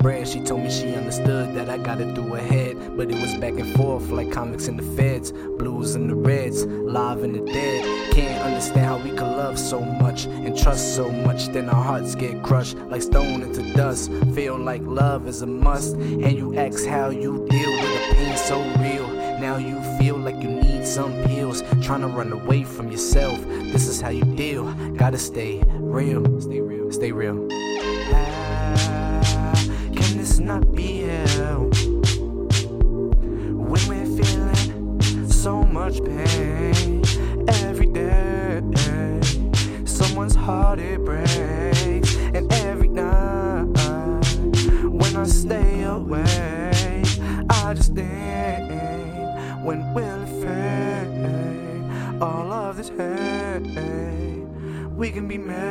bread. She told me she understood that I got it through her head. But it was back and forth like comics in the feds, blues and the reds, live and the dead. Can't understand how we could love so much and trust so much, then our hearts get crushed like stone into dust. Feel like love is a must, and you ask how you deal with a pain so real. Now you feel like you need some pills, trying to run away from yourself. This is how you deal. Gotta stay real, stay real, stay real. Ah, can this not be hell? When we're feeling so much pain every day, someone's heart it breaks, and every night when I stay away, I just think, when will it fade? All of this hate, we can be made.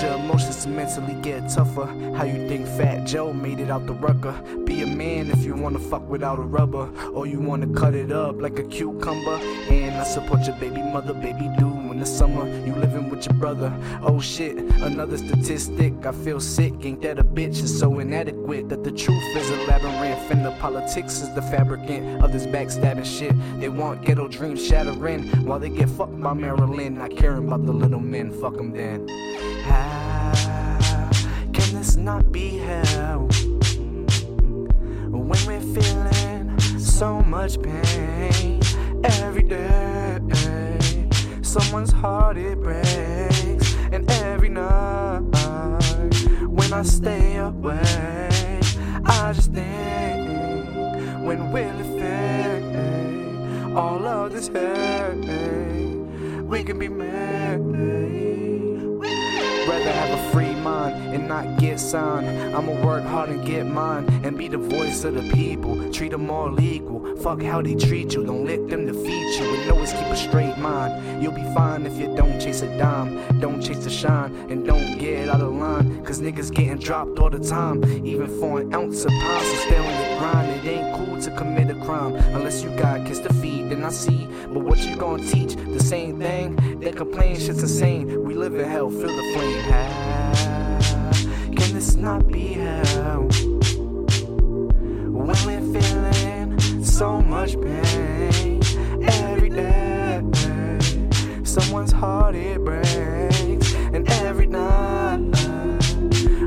Your emotions mentally get tougher. How you think Fat Joe made it out the rucker? Be a man if you wanna fuck without a rubber, or you wanna cut it up like a cucumber. And I support your baby mother, baby do. In the summer, you living with your brother. Oh shit, another statistic. I feel sick. Ain't that a bitch? It's so inadequate that the truth is a labyrinth, and the politics is the fabricant of this backstabbing shit. They want ghetto dreams shattering while they get fucked by Marylin. Not caring about the little men. Fuck them then. How can this not be hell? When we're feeling so much pain every day, someone's heart it breaks, and every night when I stay away, I just think, when will it fade? All of this hate, we can be made. Get signed. I'ma work hard and get mine and be the voice of the people. Treat them all equal. Fuck how they treat you. Don't let them defeat you. And always keep a straight mind. You'll be fine if you don't chase a dime. Don't chase the shine and don't get out of line. Cause niggas getting dropped all the time. Even for an ounce of pie. So stay on your grind. It ain't cool to commit a crime unless you got kiss the feet. Then I see. But what you gonna teach? The same thing? They complain shit's insane. We live in hell. Feel the flame. This not be hell? When we're feeling so much pain every day, someone's heart it breaks, and every night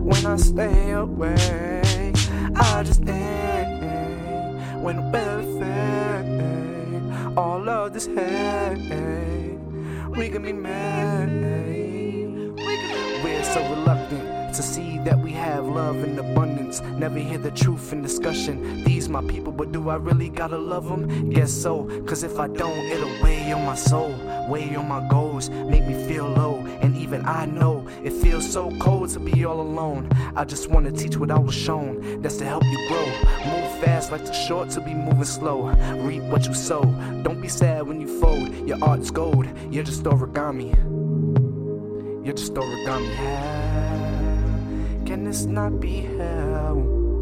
when I stay away, I just think, when will it fade? All of this hate, we can be made. We're so reluctant love in abundance. Never hear the truth in discussion. These my people, but do I really gotta love them? Guess so, cause if I don't, it'll weigh on my soul, weigh on my goals, make me feel low. And even I know it feels so cold to be all alone. I just wanna teach what I was shown, that's to help you grow. Move fast like the short to be moving slow. Reap what you sow. Don't be sad when you fold. Your art's gold, you're just origami. You're just origami. Can this not be hell?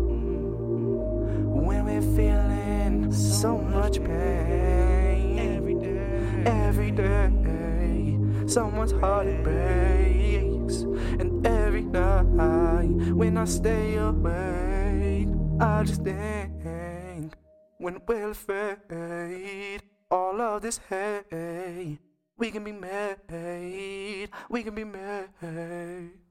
Mm-hmm. When we're feeling so much pain every day, every day, someone's heart breaks, and every night when I stay awake, I just think, when will it fade? All of this hate. We can be made. We can be made.